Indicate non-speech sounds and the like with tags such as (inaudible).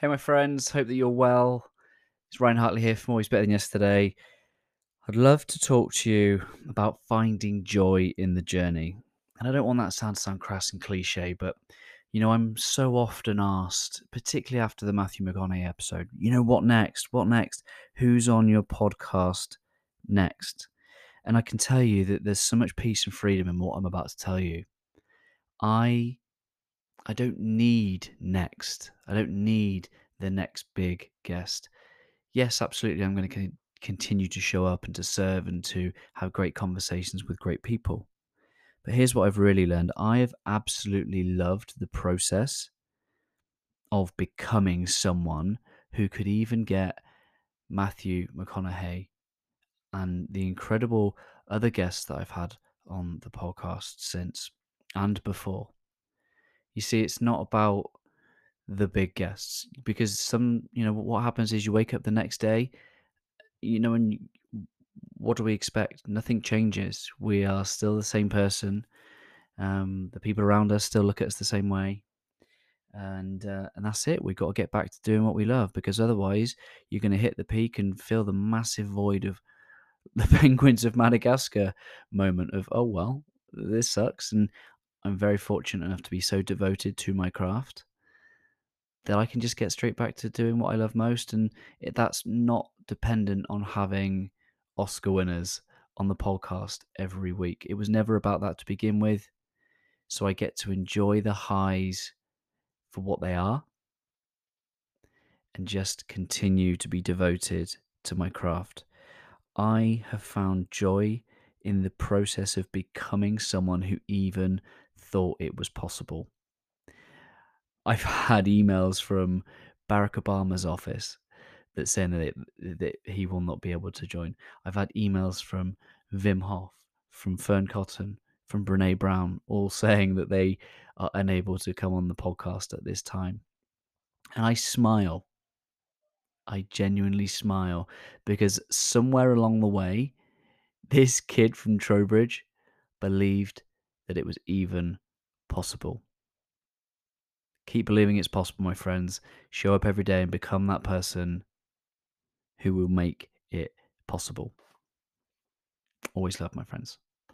Hey, my friends. Hope that you're well. It's Ryan Hartley here from Always Better Than Yesterday. I'd love to talk to you about finding joy in the journey. And I don't want that sound to sound crass and cliche, but you know, I'm so often asked, particularly after the Matthew McConaughey episode, you know, what next? What next? Who's on your podcast next? And I can tell you that there's so much peace and freedom in what I'm about to tell you. I I don't need next. I don't need the next big guest. Yes, absolutely. I'm going to continue to show up and to serve and to have great conversations with great people. But here's what I've really learned I have absolutely loved the process of becoming someone who could even get Matthew McConaughey and the incredible other guests that I've had on the podcast since and before. You see, it's not about the big guests because some, you know, what happens is you wake up the next day, you know, and what do we expect? Nothing changes. We are still the same person. Um, the people around us still look at us the same way, and uh, and that's it. We've got to get back to doing what we love because otherwise, you're going to hit the peak and feel the massive void of (laughs) the penguins of Madagascar moment of oh well, this sucks, and I'm very fortunate enough to be so devoted to my craft that I can just get straight back to doing what I love most. And it, that's not dependent on having Oscar winners on the podcast every week. It was never about that to begin with. So I get to enjoy the highs for what they are and just continue to be devoted to my craft. I have found joy in the process of becoming someone who even thought it was possible. I've (laughs) had emails from Barack Obama's office that saying that, it, that he will not be able to join. I've had emails from Wim Hof, from Fearne Cotton, from Brene Brown, all (laughs) saying that they are unable to come on the podcast at this time. And I smile. I genuinely smile because somewhere along the way, this kid from Trowbridge believed that it was even possible. Keep believing it's possible, my friends. Show up every day and become that person who will make it possible. Always love, my friends.